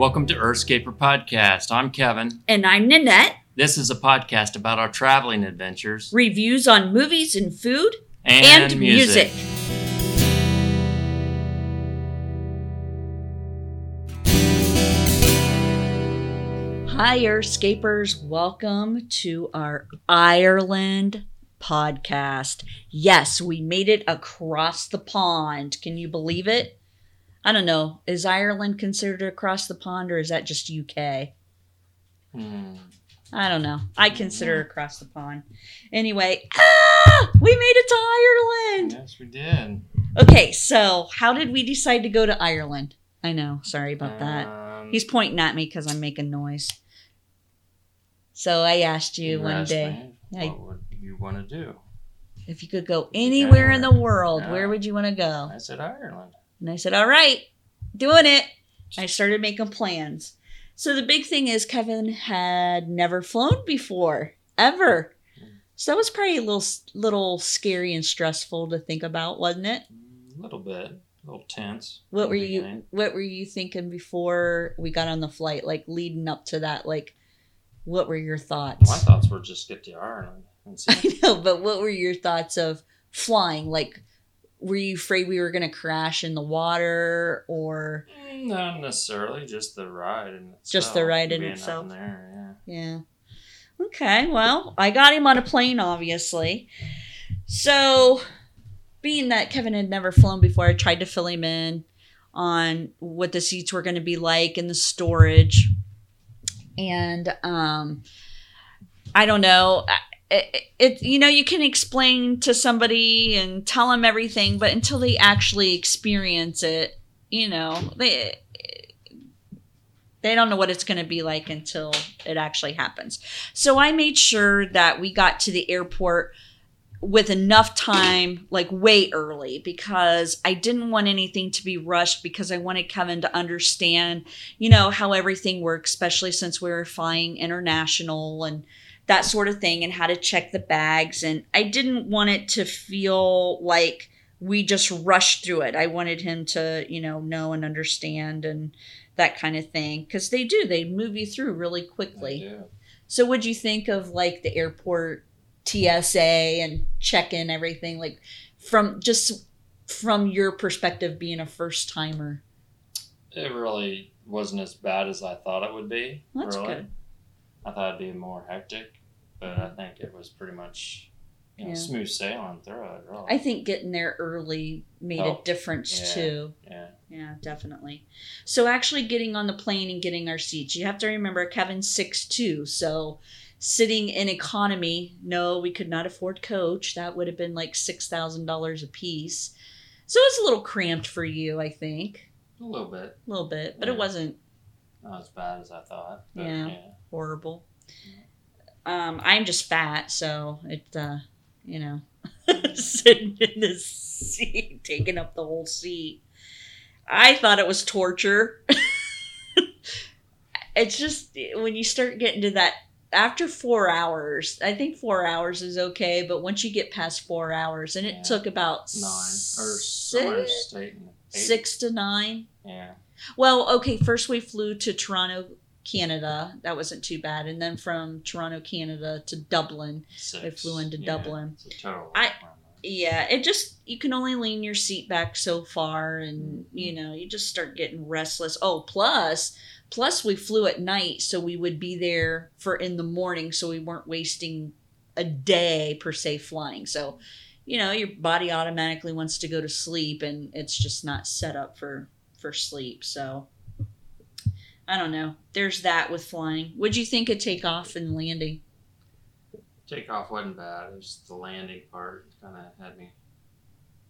Welcome to Earthscaper Podcast. I'm Kevin. And I'm Nanette. This is a podcast about our traveling adventures Reviews on movies and food and, and, music. Hi, Earthscapers. Welcome to our Ireland podcast. Yes, we made it across the pond. Can you believe it? I don't know. Is Ireland considered across the pond or is that just UK? Hmm. I don't know. I consider it across the pond. Anyway, ah, we made it to Ireland. Yes, we did. Okay, so how did we decide to go to Ireland? I know. Sorry about that. Um, He's pointing at me because I'm making noise. So I asked you you one asked day me, I- what would you want to do? if you could go anywhere in the world, Yeah. where would you want to go? I said Ireland. And I said, All right, doing it. I started making plans. So the big thing is, Kevin had never flown before, ever. So that was probably a little, little scary and stressful to think about, wasn't it? Mm, a little bit, a little tense. What were you beginning. What were you thinking before we got on the flight? Like leading up to that, like what were your thoughts? My thoughts were just get to Ireland and see. I know, but what were your thoughts of flying? Like, were you afraid we were going to crash in the water, or Mm, Not necessarily, just the ride itself. Just the ride in itself. there, Yeah. Okay, well, I got him on a plane, obviously. So, being that Kevin had never flown before, I tried to fill him in on what the seats were going to be like and the storage. And um, I don't know. It, it, you know, you can explain to somebody and tell them everything, but until they actually experience it, you know, they they don't know what it's going to be like until it actually happens. So I made sure that we got to the airport with enough time, like way early, because I didn't want anything to be rushed because I wanted Kevin to understand, you know, how everything works, especially since we were flying international and that sort of thing and how to check the bags. And I didn't want it to feel like we just rushed through it. I wanted him to, you know, know and understand and that kind of thing because they do they move you through really quickly so what'd you think of like the airport tsa and check-in everything like from just from your perspective being a first timer It really wasn't as bad as I thought it would be. That's really. good. I thought it'd be more hectic, but I think it was pretty much you know, Yeah. smooth sailing through it. Really. i think getting there early made a difference Yeah. too yeah. yeah definitely so actually getting on the plane and getting our seats you have to remember kevin's six two so sitting in economy no we could not afford coach that would have been like $6000 a piece so it was a little cramped for you i think A little bit. a little bit but Yeah. it wasn't Not as bad as I thought. But Yeah. yeah. horrible um i'm just fat so it uh you know sitting in this seat taking up the whole seat i thought it was torture it's just when you start getting to that after four hours i think four hours is okay but once you get past four hours and it Yeah. took about Nine or six, eight. six to nine Yeah. well, okay, first we flew to Toronto, Canada. That wasn't too bad. And then from Toronto, Canada to Dublin. Six. flew into yeah. Dublin. I- Yeah, it just, you can only lean your seat back so far. And, you know, you just start getting restless. Oh, plus, plus we flew at night. So we would be there for in the morning. So we weren't wasting a day per se flying. So, you know, your body automatically wants to go to sleep and it's just not set up for for sleep. So I don't know. There's that with flying. What'd you think of takeoff and landing? Takeoff wasn't bad. It was the landing part kind of had me,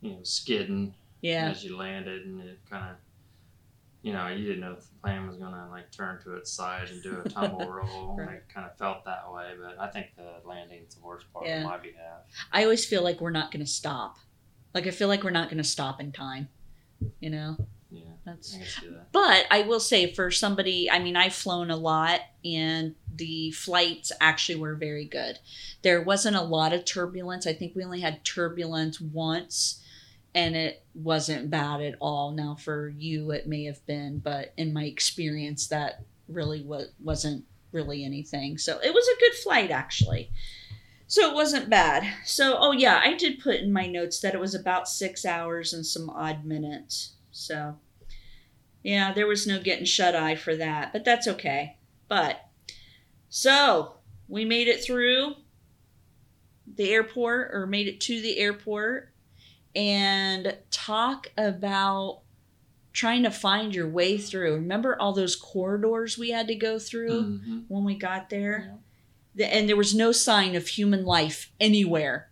you know, skidding Yeah. as you landed, and it kind of, you know, you didn't know if the plane was gonna like turn to its side and do a tumble roll. and Right. It kind of felt that way, but I think the landing's the worst part Yeah. on my behalf. I always feel like we're not going to stop. Like I feel like we're not going to stop in time. You know? Yeah, That's I that. But I will say for somebody, I mean, I've flown a lot and the flights actually were very good. There wasn't a lot of turbulence. I think we only had turbulence once and it wasn't bad at all. Now for you, it may have been, but in my experience, that really wa- wasn't really anything. So it was a good flight actually. So it wasn't bad. So oh yeah, I did put in my notes that it was about six hours and some odd minutes. So yeah, there was no getting shut eye for that, but that's okay. But so we made it through the airport or made it to the airport and talk about trying to find your way through. Remember all those corridors we had to go through Mhm. when we got there? The- And there was no sign of human life anywhere.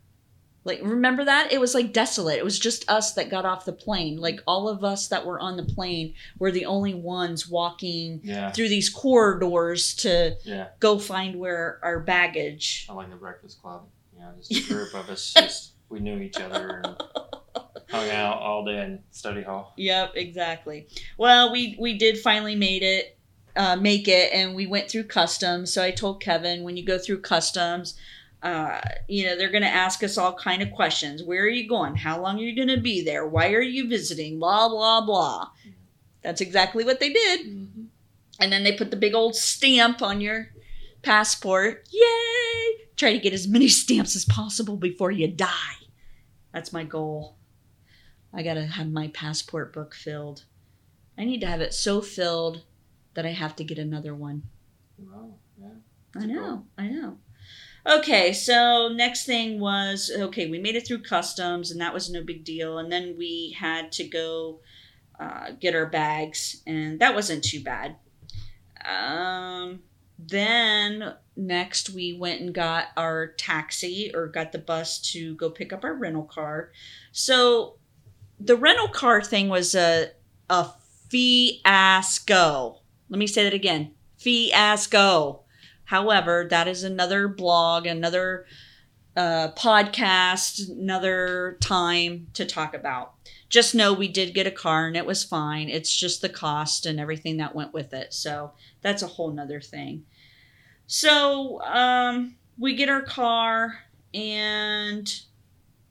Like, remember that? It was like desolate. It was just us that got off the plane. Like, all of us that were on the plane were the only ones walking Yeah. through these corridors to Yeah. go find where our baggage. I like the Breakfast Club. Yeah, just a group of us. Just we knew each other and hung out all day in study hall. Yep, exactly. Well, we we did finally made it, uh, make it, and we went through customs. So I told Kevin, when you go through customs, uh, you know they're going to ask us all kind of questions. Where are you going? How long are you going to be there? Why are you visiting? Blah blah blah. That's exactly what they did. Mm-hmm. And then they put the big old stamp on your passport. Yay! Try to get as many stamps as possible before you die. That's my goal. I gotta have my passport book filled. I need to have it so filled that I have to get another one. Wow. Yeah. I know, I know. Okay, so next thing was okay, we made it through customs, and that was no big deal. And then we had to go uh, get our bags, and that wasn't too bad. Um, then next we went and got our taxi or got the bus to go pick up our rental car. So the rental car thing was a a fiasco. Let me say that again. Fiasco. However, that is another blog, another uh, podcast, another time to talk about. Just know we did get a car and it was fine. It's just the cost and everything that went with it. So that's a whole nother thing. So um, we get our car and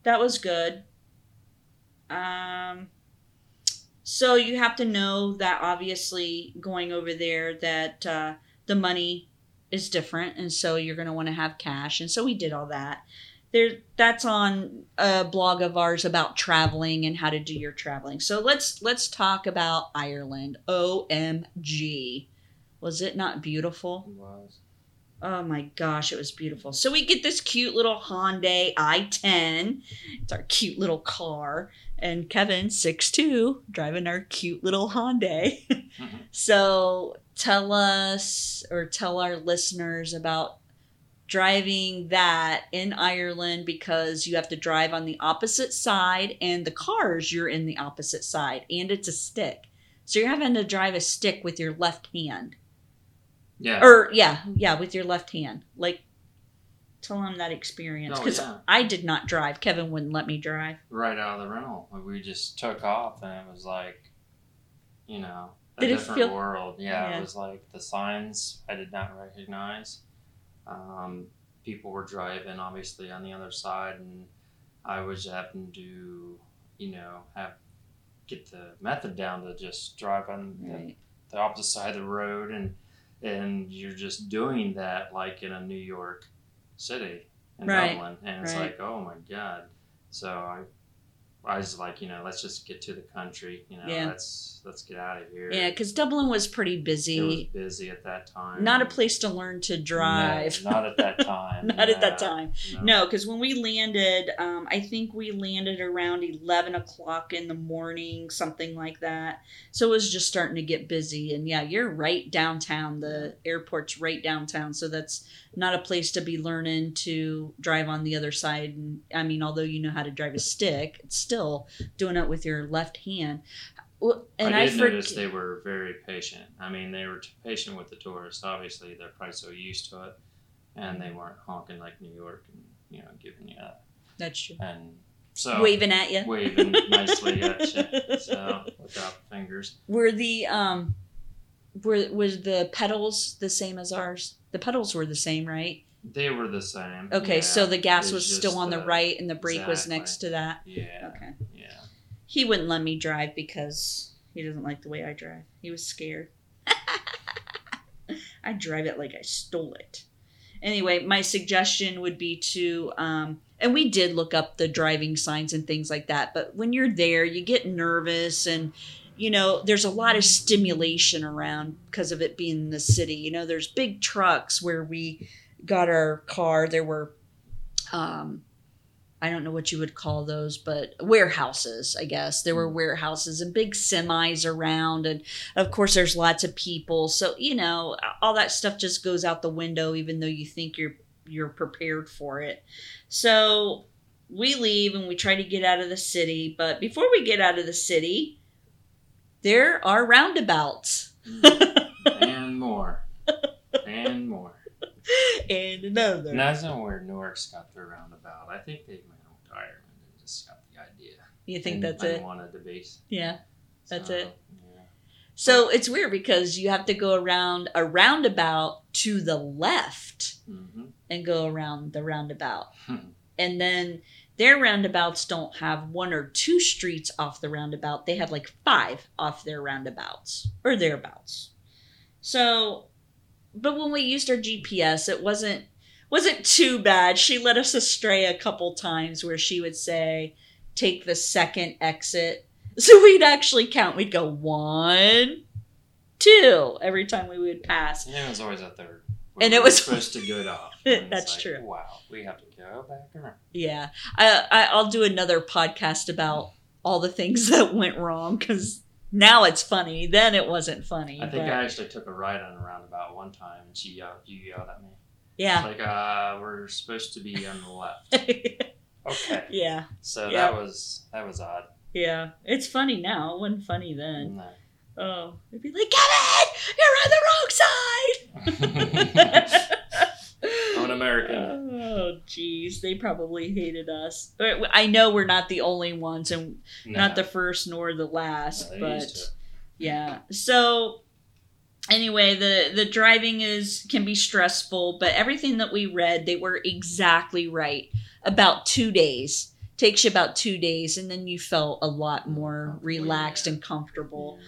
that was good. Um, so you have to know that obviously going over there that uh, the money is different and so you're going to want to have cash and so we did all that there that's on a blog of ours about traveling and how to do your traveling so let's let's talk about ireland omg was it not beautiful It was. Oh my gosh, it was beautiful. So we get this cute little Hyundai i10. It's our cute little car. And Kevin, 6'2, driving our cute little Hyundai. Mhm. so tell us or tell our listeners about driving that in Ireland because you have to drive on the opposite side and the cars you're in the opposite side and it's a stick. So you're having to drive a stick with your left hand. Yeah. Or yeah, yeah, with your left hand. Like tell them that experience Oh, because yeah. I did not drive. Kevin wouldn't let me drive. right out of the rental. We just took off and it was like, you know, a Did different feel- world. Yeah, Yeah. it was like the signs I did not recognize. Um, people were driving obviously on the other side, and I was having to, you know, have get the method down to just drive on the Right. the opposite side of the road and and you're just doing that like in a New York city in Right, Dublin and it's right. like oh my god so I I was like you know let's just get to the country you know Yeah. Let's let's get out of here Yeah, because Dublin was pretty it was busy. busy at that time Not a place to learn to drive. no, not at that time Not at that time. no. No, because when we landed, um, I think we landed around 11 o'clock in the morning, something like that. So it was just starting to get busy. And yeah, you're right downtown. The airport's right downtown. So that's not a place to be learning to drive on the other side. And I mean, although you know how to drive a stick, it's still doing it with your left hand. Well, And I I, did forget. notice they were very patient. I mean, they were patient with the tourists. Obviously, they're probably so used to it, and they weren't honking like New York and you know giving you that. That's true. And so Waving at you. waving nicely at you. So without fingers. Were the um were was the pedals the same as ours? The pedals were the same, right? They were the same. Okay, yeah. so the gas was just still on the the- right and the brake was next to that. Yeah. Okay. He wouldn't let me drive because he doesn't like the way I drive. He was scared. I drive it like I stole it. Anyway, my suggestion would be to, um, and we did look up the driving signs and things like that, but when you're there, you get nervous and, you know, there's a lot of stimulation around because of it being the city. You know, there's big trucks where we got our car. There were, um, I don't know what you would call those, but warehouses, I guess. There were mm. warehouses and big semis around. And of course, there's lots of people. So, you know, all that stuff just goes out the window, even though you think you're you're prepared for it. So we leave and we try to get out of the city. But before we get out of the city, there are roundabouts. Mm. and more. And more. and another. And that's not where Newark's got their roundabout. I think they went to Ireland and just got the idea. You think and, that's and it? wanted to base. Yeah. That's So, it? Yeah. So it's weird because you have to go around a roundabout to the left hmm and go around the roundabout. Hmm. And then their roundabouts don't have one or two streets off the roundabout. They have like five off their roundabouts or thereabouts. So but when we used our GPS, it wasn't wasn't too bad. She let us astray a couple times where she would say, take the second exit. So we'd actually count. We'd go one, two every time we would pass. And it was always a third. And it was- supposed to go off. That's like, true. Wow, we have to go back around. Yeah, I, I I'll do another podcast about all the things that went wrong because now it's funny. Then it wasn't funny. I think but- I actually took a ride on a roundabout one time, and she yelled, you yelled at me. yeah, Like, uh, we're supposed to be on the left. Okay. yeah, So Yeah. that was that was odd. yeah. It's funny now. It wasn't funny then. No. Oh, it'd be like, Kevin, you're on the wrong side. An American. Oh, jeez, they probably hated us. I know we're not the only ones, and not the first nor the last, they but yeah. So anyway, the the driving is can be stressful, but everything that we read, they were exactly right. About two days takes you about two days, and then you felt a lot more relaxed yeah. and comfortable.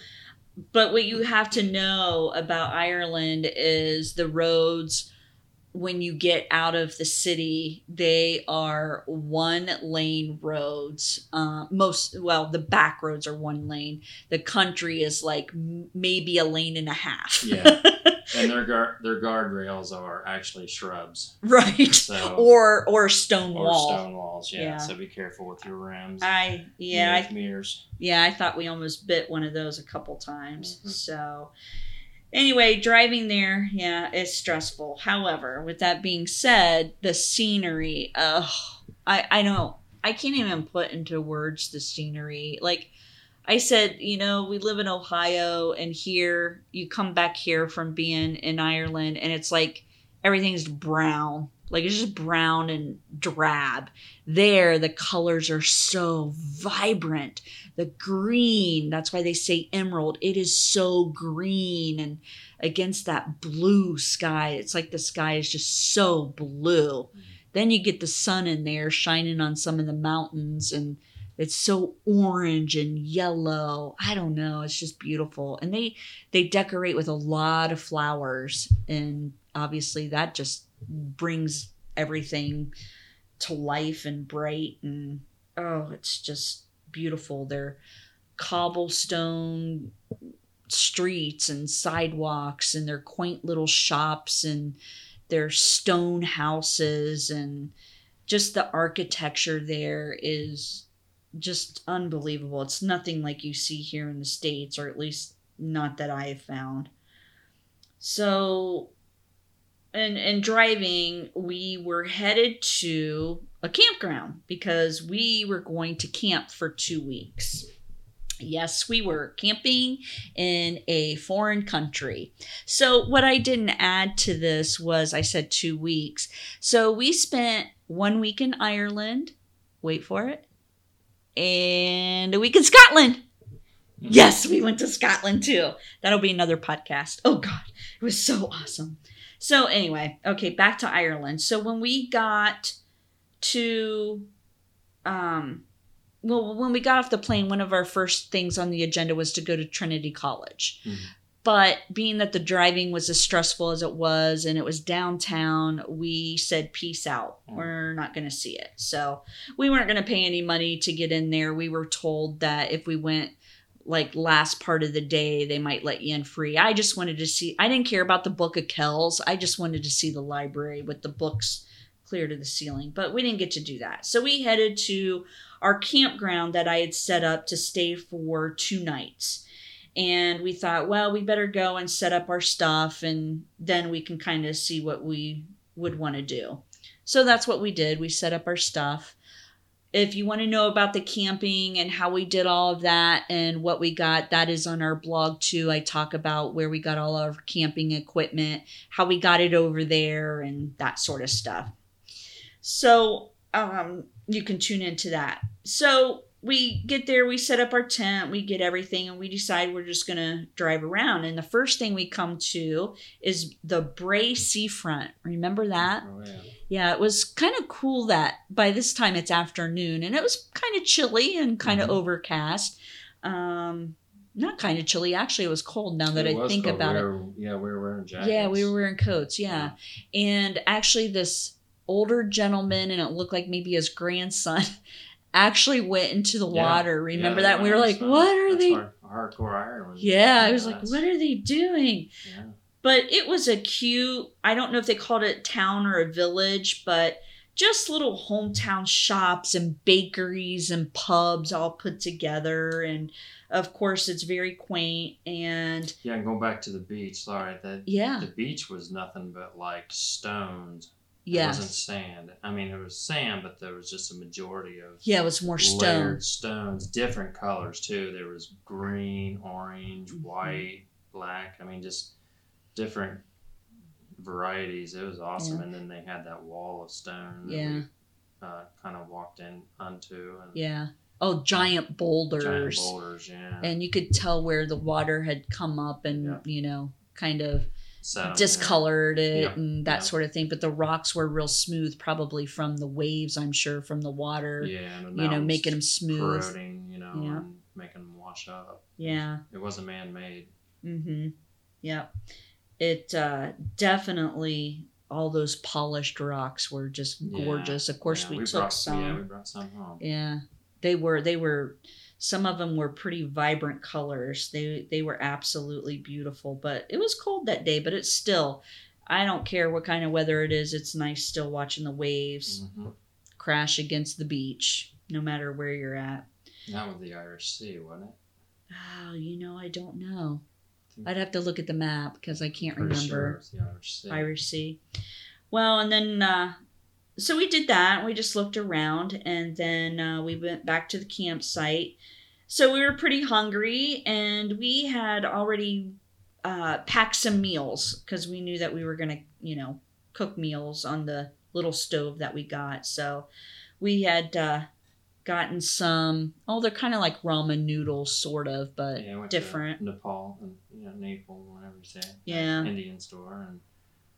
But what you have to know about Ireland is the roads when you get out of the city, they are one lane roads. Uh, most, well, the back roads are one lane. The country is like m- maybe a lane and a half. Yeah. And their guard their guardrails are actually shrubs. right. So Or or stone or wall. stone walls, yeah. Yeah. So be careful with your rims. I yeah, I mirrors. Yeah, I thought we almost bit one of those a couple times. Mhm. So, anyway, driving there, yeah, it's stressful. However, with that being said, the scenery, oh, I I don't, I can't even put into words the scenery. Like I said, you know, we live in Ohio, and here you come back here from being in Ireland, and it's like everything's brown. Like it's just brown and drab. There, the colors are so vibrant. The green that's why they say emerald it is so green and against that blue sky it's like the sky is just so blue. Then you get the sun in there shining on some of the mountains and it's so orange and yellow. I don't know it's just beautiful. And they they decorate with a lot of flowers and obviously that just brings everything to life and bright and oh it's just beautiful they're cobblestone streets and sidewalks and their quaint little shops and their stone houses and just the architecture there is just unbelievable. It's nothing like you see here in the States, or at least not that I have found. So and and driving, we were headed to a campground because we were going to camp for two weeks. Yes, we were camping in a foreign country. So, what I didn't add to this was I said two weeks. So, we spent one week in Ireland. Wait for it. And a week in Scotland. Yes, we went to Scotland too. That'll be another podcast. Oh, God. It was so awesome. So, anyway, okay, back to Ireland. So, when we got to um well, when we got off the plane, one of our first things on the agenda was to go to Trinity College. Mhm. But being that the driving was as stressful as it was and it was downtown, we said, peace out. Mm. We're not going to see it. So we weren't going to pay any money to get in there. We were told that if we went like last part of the day, they might let you in free. I just wanted to see, I didn't care about the Book of Kells. I just wanted to see the library with the books clear to the ceiling, but we didn't get to do that. So we headed to our campground that I had set up to stay for two nights. And we thought, well, we better go and set up our stuff and then we can kind of see what we would want to do. So that's what we did. We set up our stuff. If you want to know about the camping and how we did all of that and what we got, that is on our blog too. I talk about where we got all our camping equipment, how we got it over there, and that sort of stuff. So um, you can tune into that. So we get there, we set up our tent, we get everything, and we decide we're just gonna drive around. And the first thing we come to is the Bray Seafront. Remember that? Oh, yeah. Yeah, it was kind of cool that by this time it's afternoon and it was kind of chilly and kind of Mhm. overcast. Um, not kind of chilly, actually, it was cold now that I think cold. about we it. Yeah, we were wearing jackets. Yeah, we were wearing coats. Yeah. And actually, this older gentleman, and it looked like maybe his grandson, actually went into the Yeah. water. Remember Yeah, that? And we were like, what are they? Hard, hardcore Ireland. Yeah, I was like, what are they doing? Yeah. But it was a cute, I don't know if they called it town or a village, but just little hometown shops and bakeries and pubs all put together. And of course, it's very quaint. And Yeah, and going back to the beach, sorry, the yeah, the beach was nothing but like stones. It wasn't sand. I mean, it was sand, but there was just a majority of Yeah, it was more stone. stones, different colors too. There was green, orange, Mhm. white, black. I mean, just different varieties. It was awesome. Yeah. And then they had that wall of stone. That Yeah. We, uh, kind of walked in onto and Yeah. Oh, giant boulders. giant boulders. Yeah. And you could tell where the water had come up and, Yeah. you know, kind of Sediment. discolored it Yeah. and that Yeah. sort of thing. But the rocks were real smooth, probably from the waves, I'm sure, from the water, Yeah, you know, making them smooth. corroding, you know, Yeah. and making them wash up. Yeah. It wasn't man made. Mm-hmm. Yep. It uh, definitely all those polished rocks were just Yeah. gorgeous. Of course, Yeah, we, took brought, some. Yeah, we brought some home. Yeah, they were. They were. Some of them were pretty vibrant colors. They they were absolutely beautiful. But it was cold that day. But it's still. I don't care what kind of weather it is. It's nice still watching the waves Mhm. crash against the beach, no matter where you're at. Not with the Irish Sea, wasn't it? Oh, you know, I don't know. I'd have to look at the map because I can't Pretty remember. sure it was the Irish Sea. Irish Sea. Well, and then uh, so we did that. We just looked around, and then uh, we went back to the campsite. So we were pretty hungry, and we had already uh, packed some meals because we knew that we were gonna, you know, cook meals on the little stove that we got. So we had uh, gotten some. Oh, they're kind of like ramen noodles, sort of, but Yeah, different. To Nepal and you know Nepal, whatever you say. Yeah. Indian store and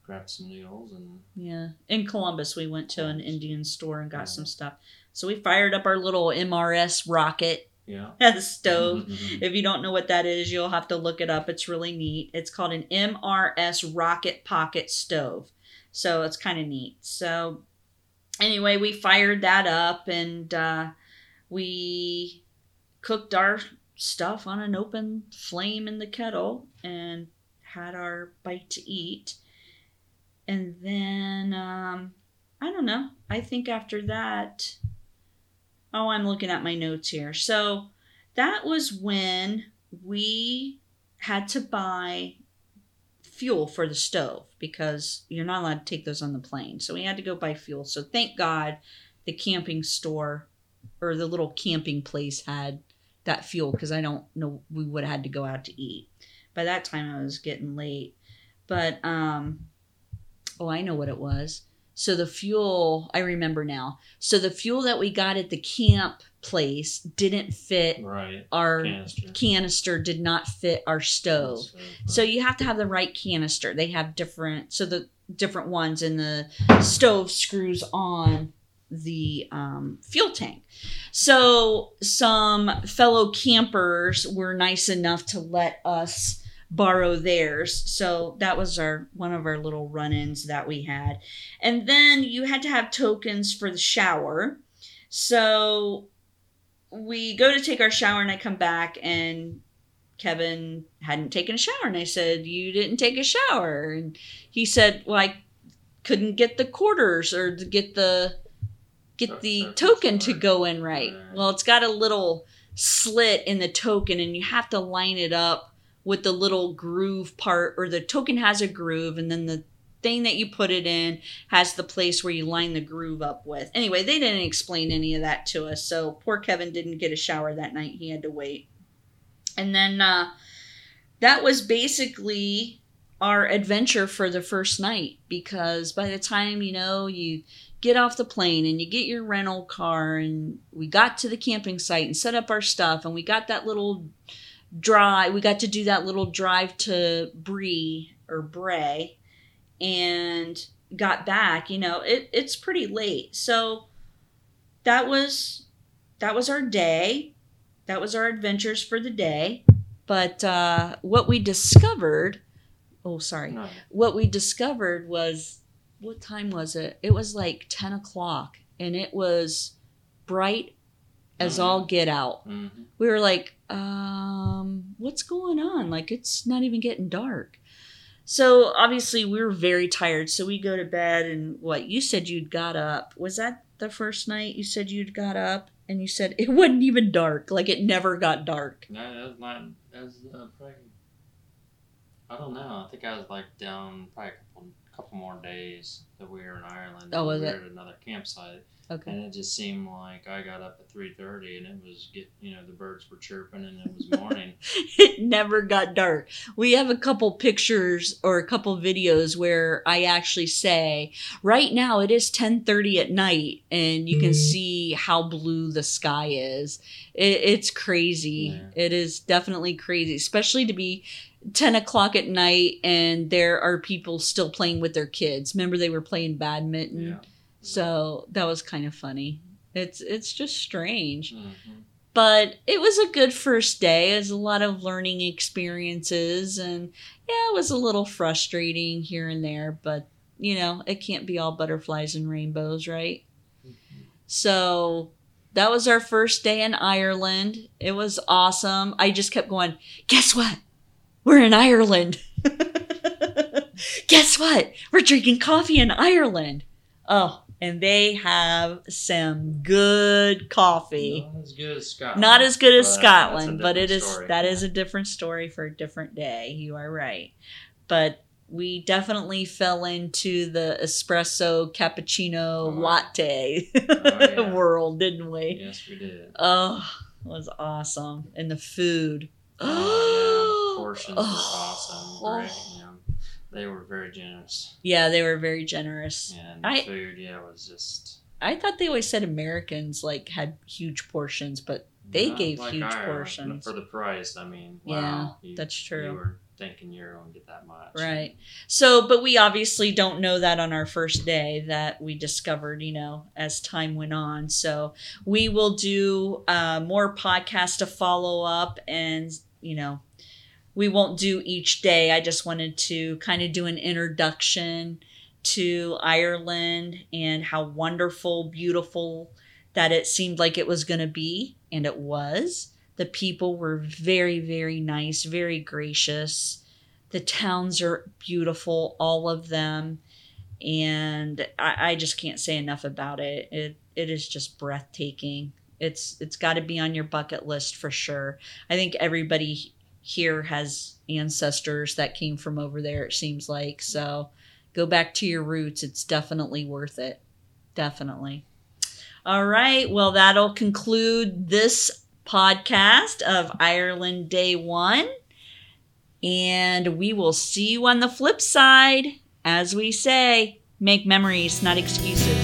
grabbed some noodles and Yeah. In Columbus, we went to an Indian store and got Yeah. some stuff. So we fired up our little MRS rocket yeah. at the stove. Mhm. If you don't know what that is, you'll have to look it up. It's really neat. It's called an MRS rocket pocket stove. So it's kind of neat. So anyway, we fired that up and uh, we cooked our stuff on an open flame in the kettle and had our bite to eat. And then, um, I don't know. I think after that, oh, I'm looking at my notes here. So that was when we had to buy fuel for the stove because you're not allowed to take those on the plane. So we had to go buy fuel. So thank God the camping store or the little camping place had that fuel because I don't know we would have had to go out to eat. By that time I was getting late. But um oh I know what it was. So the fuel I remember now. So the fuel that we got at the camp place didn't fit Right. our Canister. canister did not fit our stove. So, So you have to have the right canister. They have different, so the different ones, and the stove screws on the um, fuel tank. So some fellow campers were nice enough to let us borrow theirs. So that was our one of our little run-ins that we had. And then you had to have tokens for the shower. So we go to take our shower and I come back and Kevin hadn't taken a shower and I said, "You didn't take a shower." And he said, "Well, I couldn't get the quarters or to get the get the That's token to go in right." Right. Well, it's got a little slit in the token and you have to line it up with the little groove part or the token has a groove and then the thing that you put it in has the place where you line the groove up with. Anyway, they didn't explain any of that to us. So poor Kevin didn't get a shower that night. He had to wait. And then uh, that was basically our adventure for the first night because by the time, you know, you get off the plane and you get your rental car and we got to the camping site and set up our stuff and we got that little drive we got to do that little drive to Bree or Bray and got back you know it, it's pretty late so that was that was our day that was our adventures for the day but uh, what we discovered oh sorry No. what we discovered was what time was it? It was like 10 o'clock and it was bright as Mhm. all get out. hmm We were like, um, what's going on? Like, it's not even getting dark. So obviously, we were very tired. So we go to bed and what? You said you'd got up. Was that the first night you said you'd got up? And you said it wasn't even dark. Like, it never got dark. No, that was not. That was uh, probably. I don't know. I think I was like down probably a couple, couple more days that we were in Ireland. Oh, was we it? at another campsite, Okay. and it just seemed like I got up at three thirty, and it was get you know the birds were chirping, and it was morning. it never got dark. We have a couple pictures or a couple videos where I actually say, right now it is 10:30 at night and you can Mm-hmm. see how blue the sky is. It, it's crazy. Yeah. It is definitely crazy, especially to be 10 o'clock at night and there are people still playing with their kids. Remember they were playing badminton? yeah. So that was kind of funny. It's it's just strange hmm but it was a good first day. It was a lot of learning experiences, and yeah, it was a little frustrating here and there, but you know, it can't be all butterflies and rainbows, right? So that was our first day in Ireland. It was awesome. I just kept going, guess what? We're in Ireland. guess what? We're drinking coffee in Ireland. Oh, and they have some good coffee. Not as good as Scotland. Not as good as but Scotland, but it is story. that is a different story for a different day. You are right. But we definitely fell into the espresso cappuccino uh-huh. Oh, yeah. latte yeah. world, didn't we? Yes, we did. Oh, it was awesome. And the food. Oh, Oh. Portions were Oh. awesome. Great. Yeah. They were very generous. Yeah, they were very generous. And the I- food, yeah, was just. I thought they always said Americans like had huge portions, but They gave like huge portions. For the price, I mean, Yeah, you- that's true. You were thinking you're going to get that much. Right. So, but we obviously don't know that on our first day that we discovered, you know, as time went on. So we will do uh, more podcasts to follow up and, you know, we won't do each day. I just wanted to kind of do an introduction to Ireland and how wonderful, beautiful that it seemed like it was going to be. And it was. The people were very, very nice, very gracious. The towns are beautiful, all of them. And I, I just can't say enough about it. It it is just breathtaking. It's it's got to be on your bucket list for sure. I think everybody here has ancestors that came from over there. It seems like so. Go back to your roots. It's definitely worth it. Definitely. All right. Well, that'll conclude this podcast of Ireland Day One. And we will see you on the flip side. As we say, make memories, not excuses.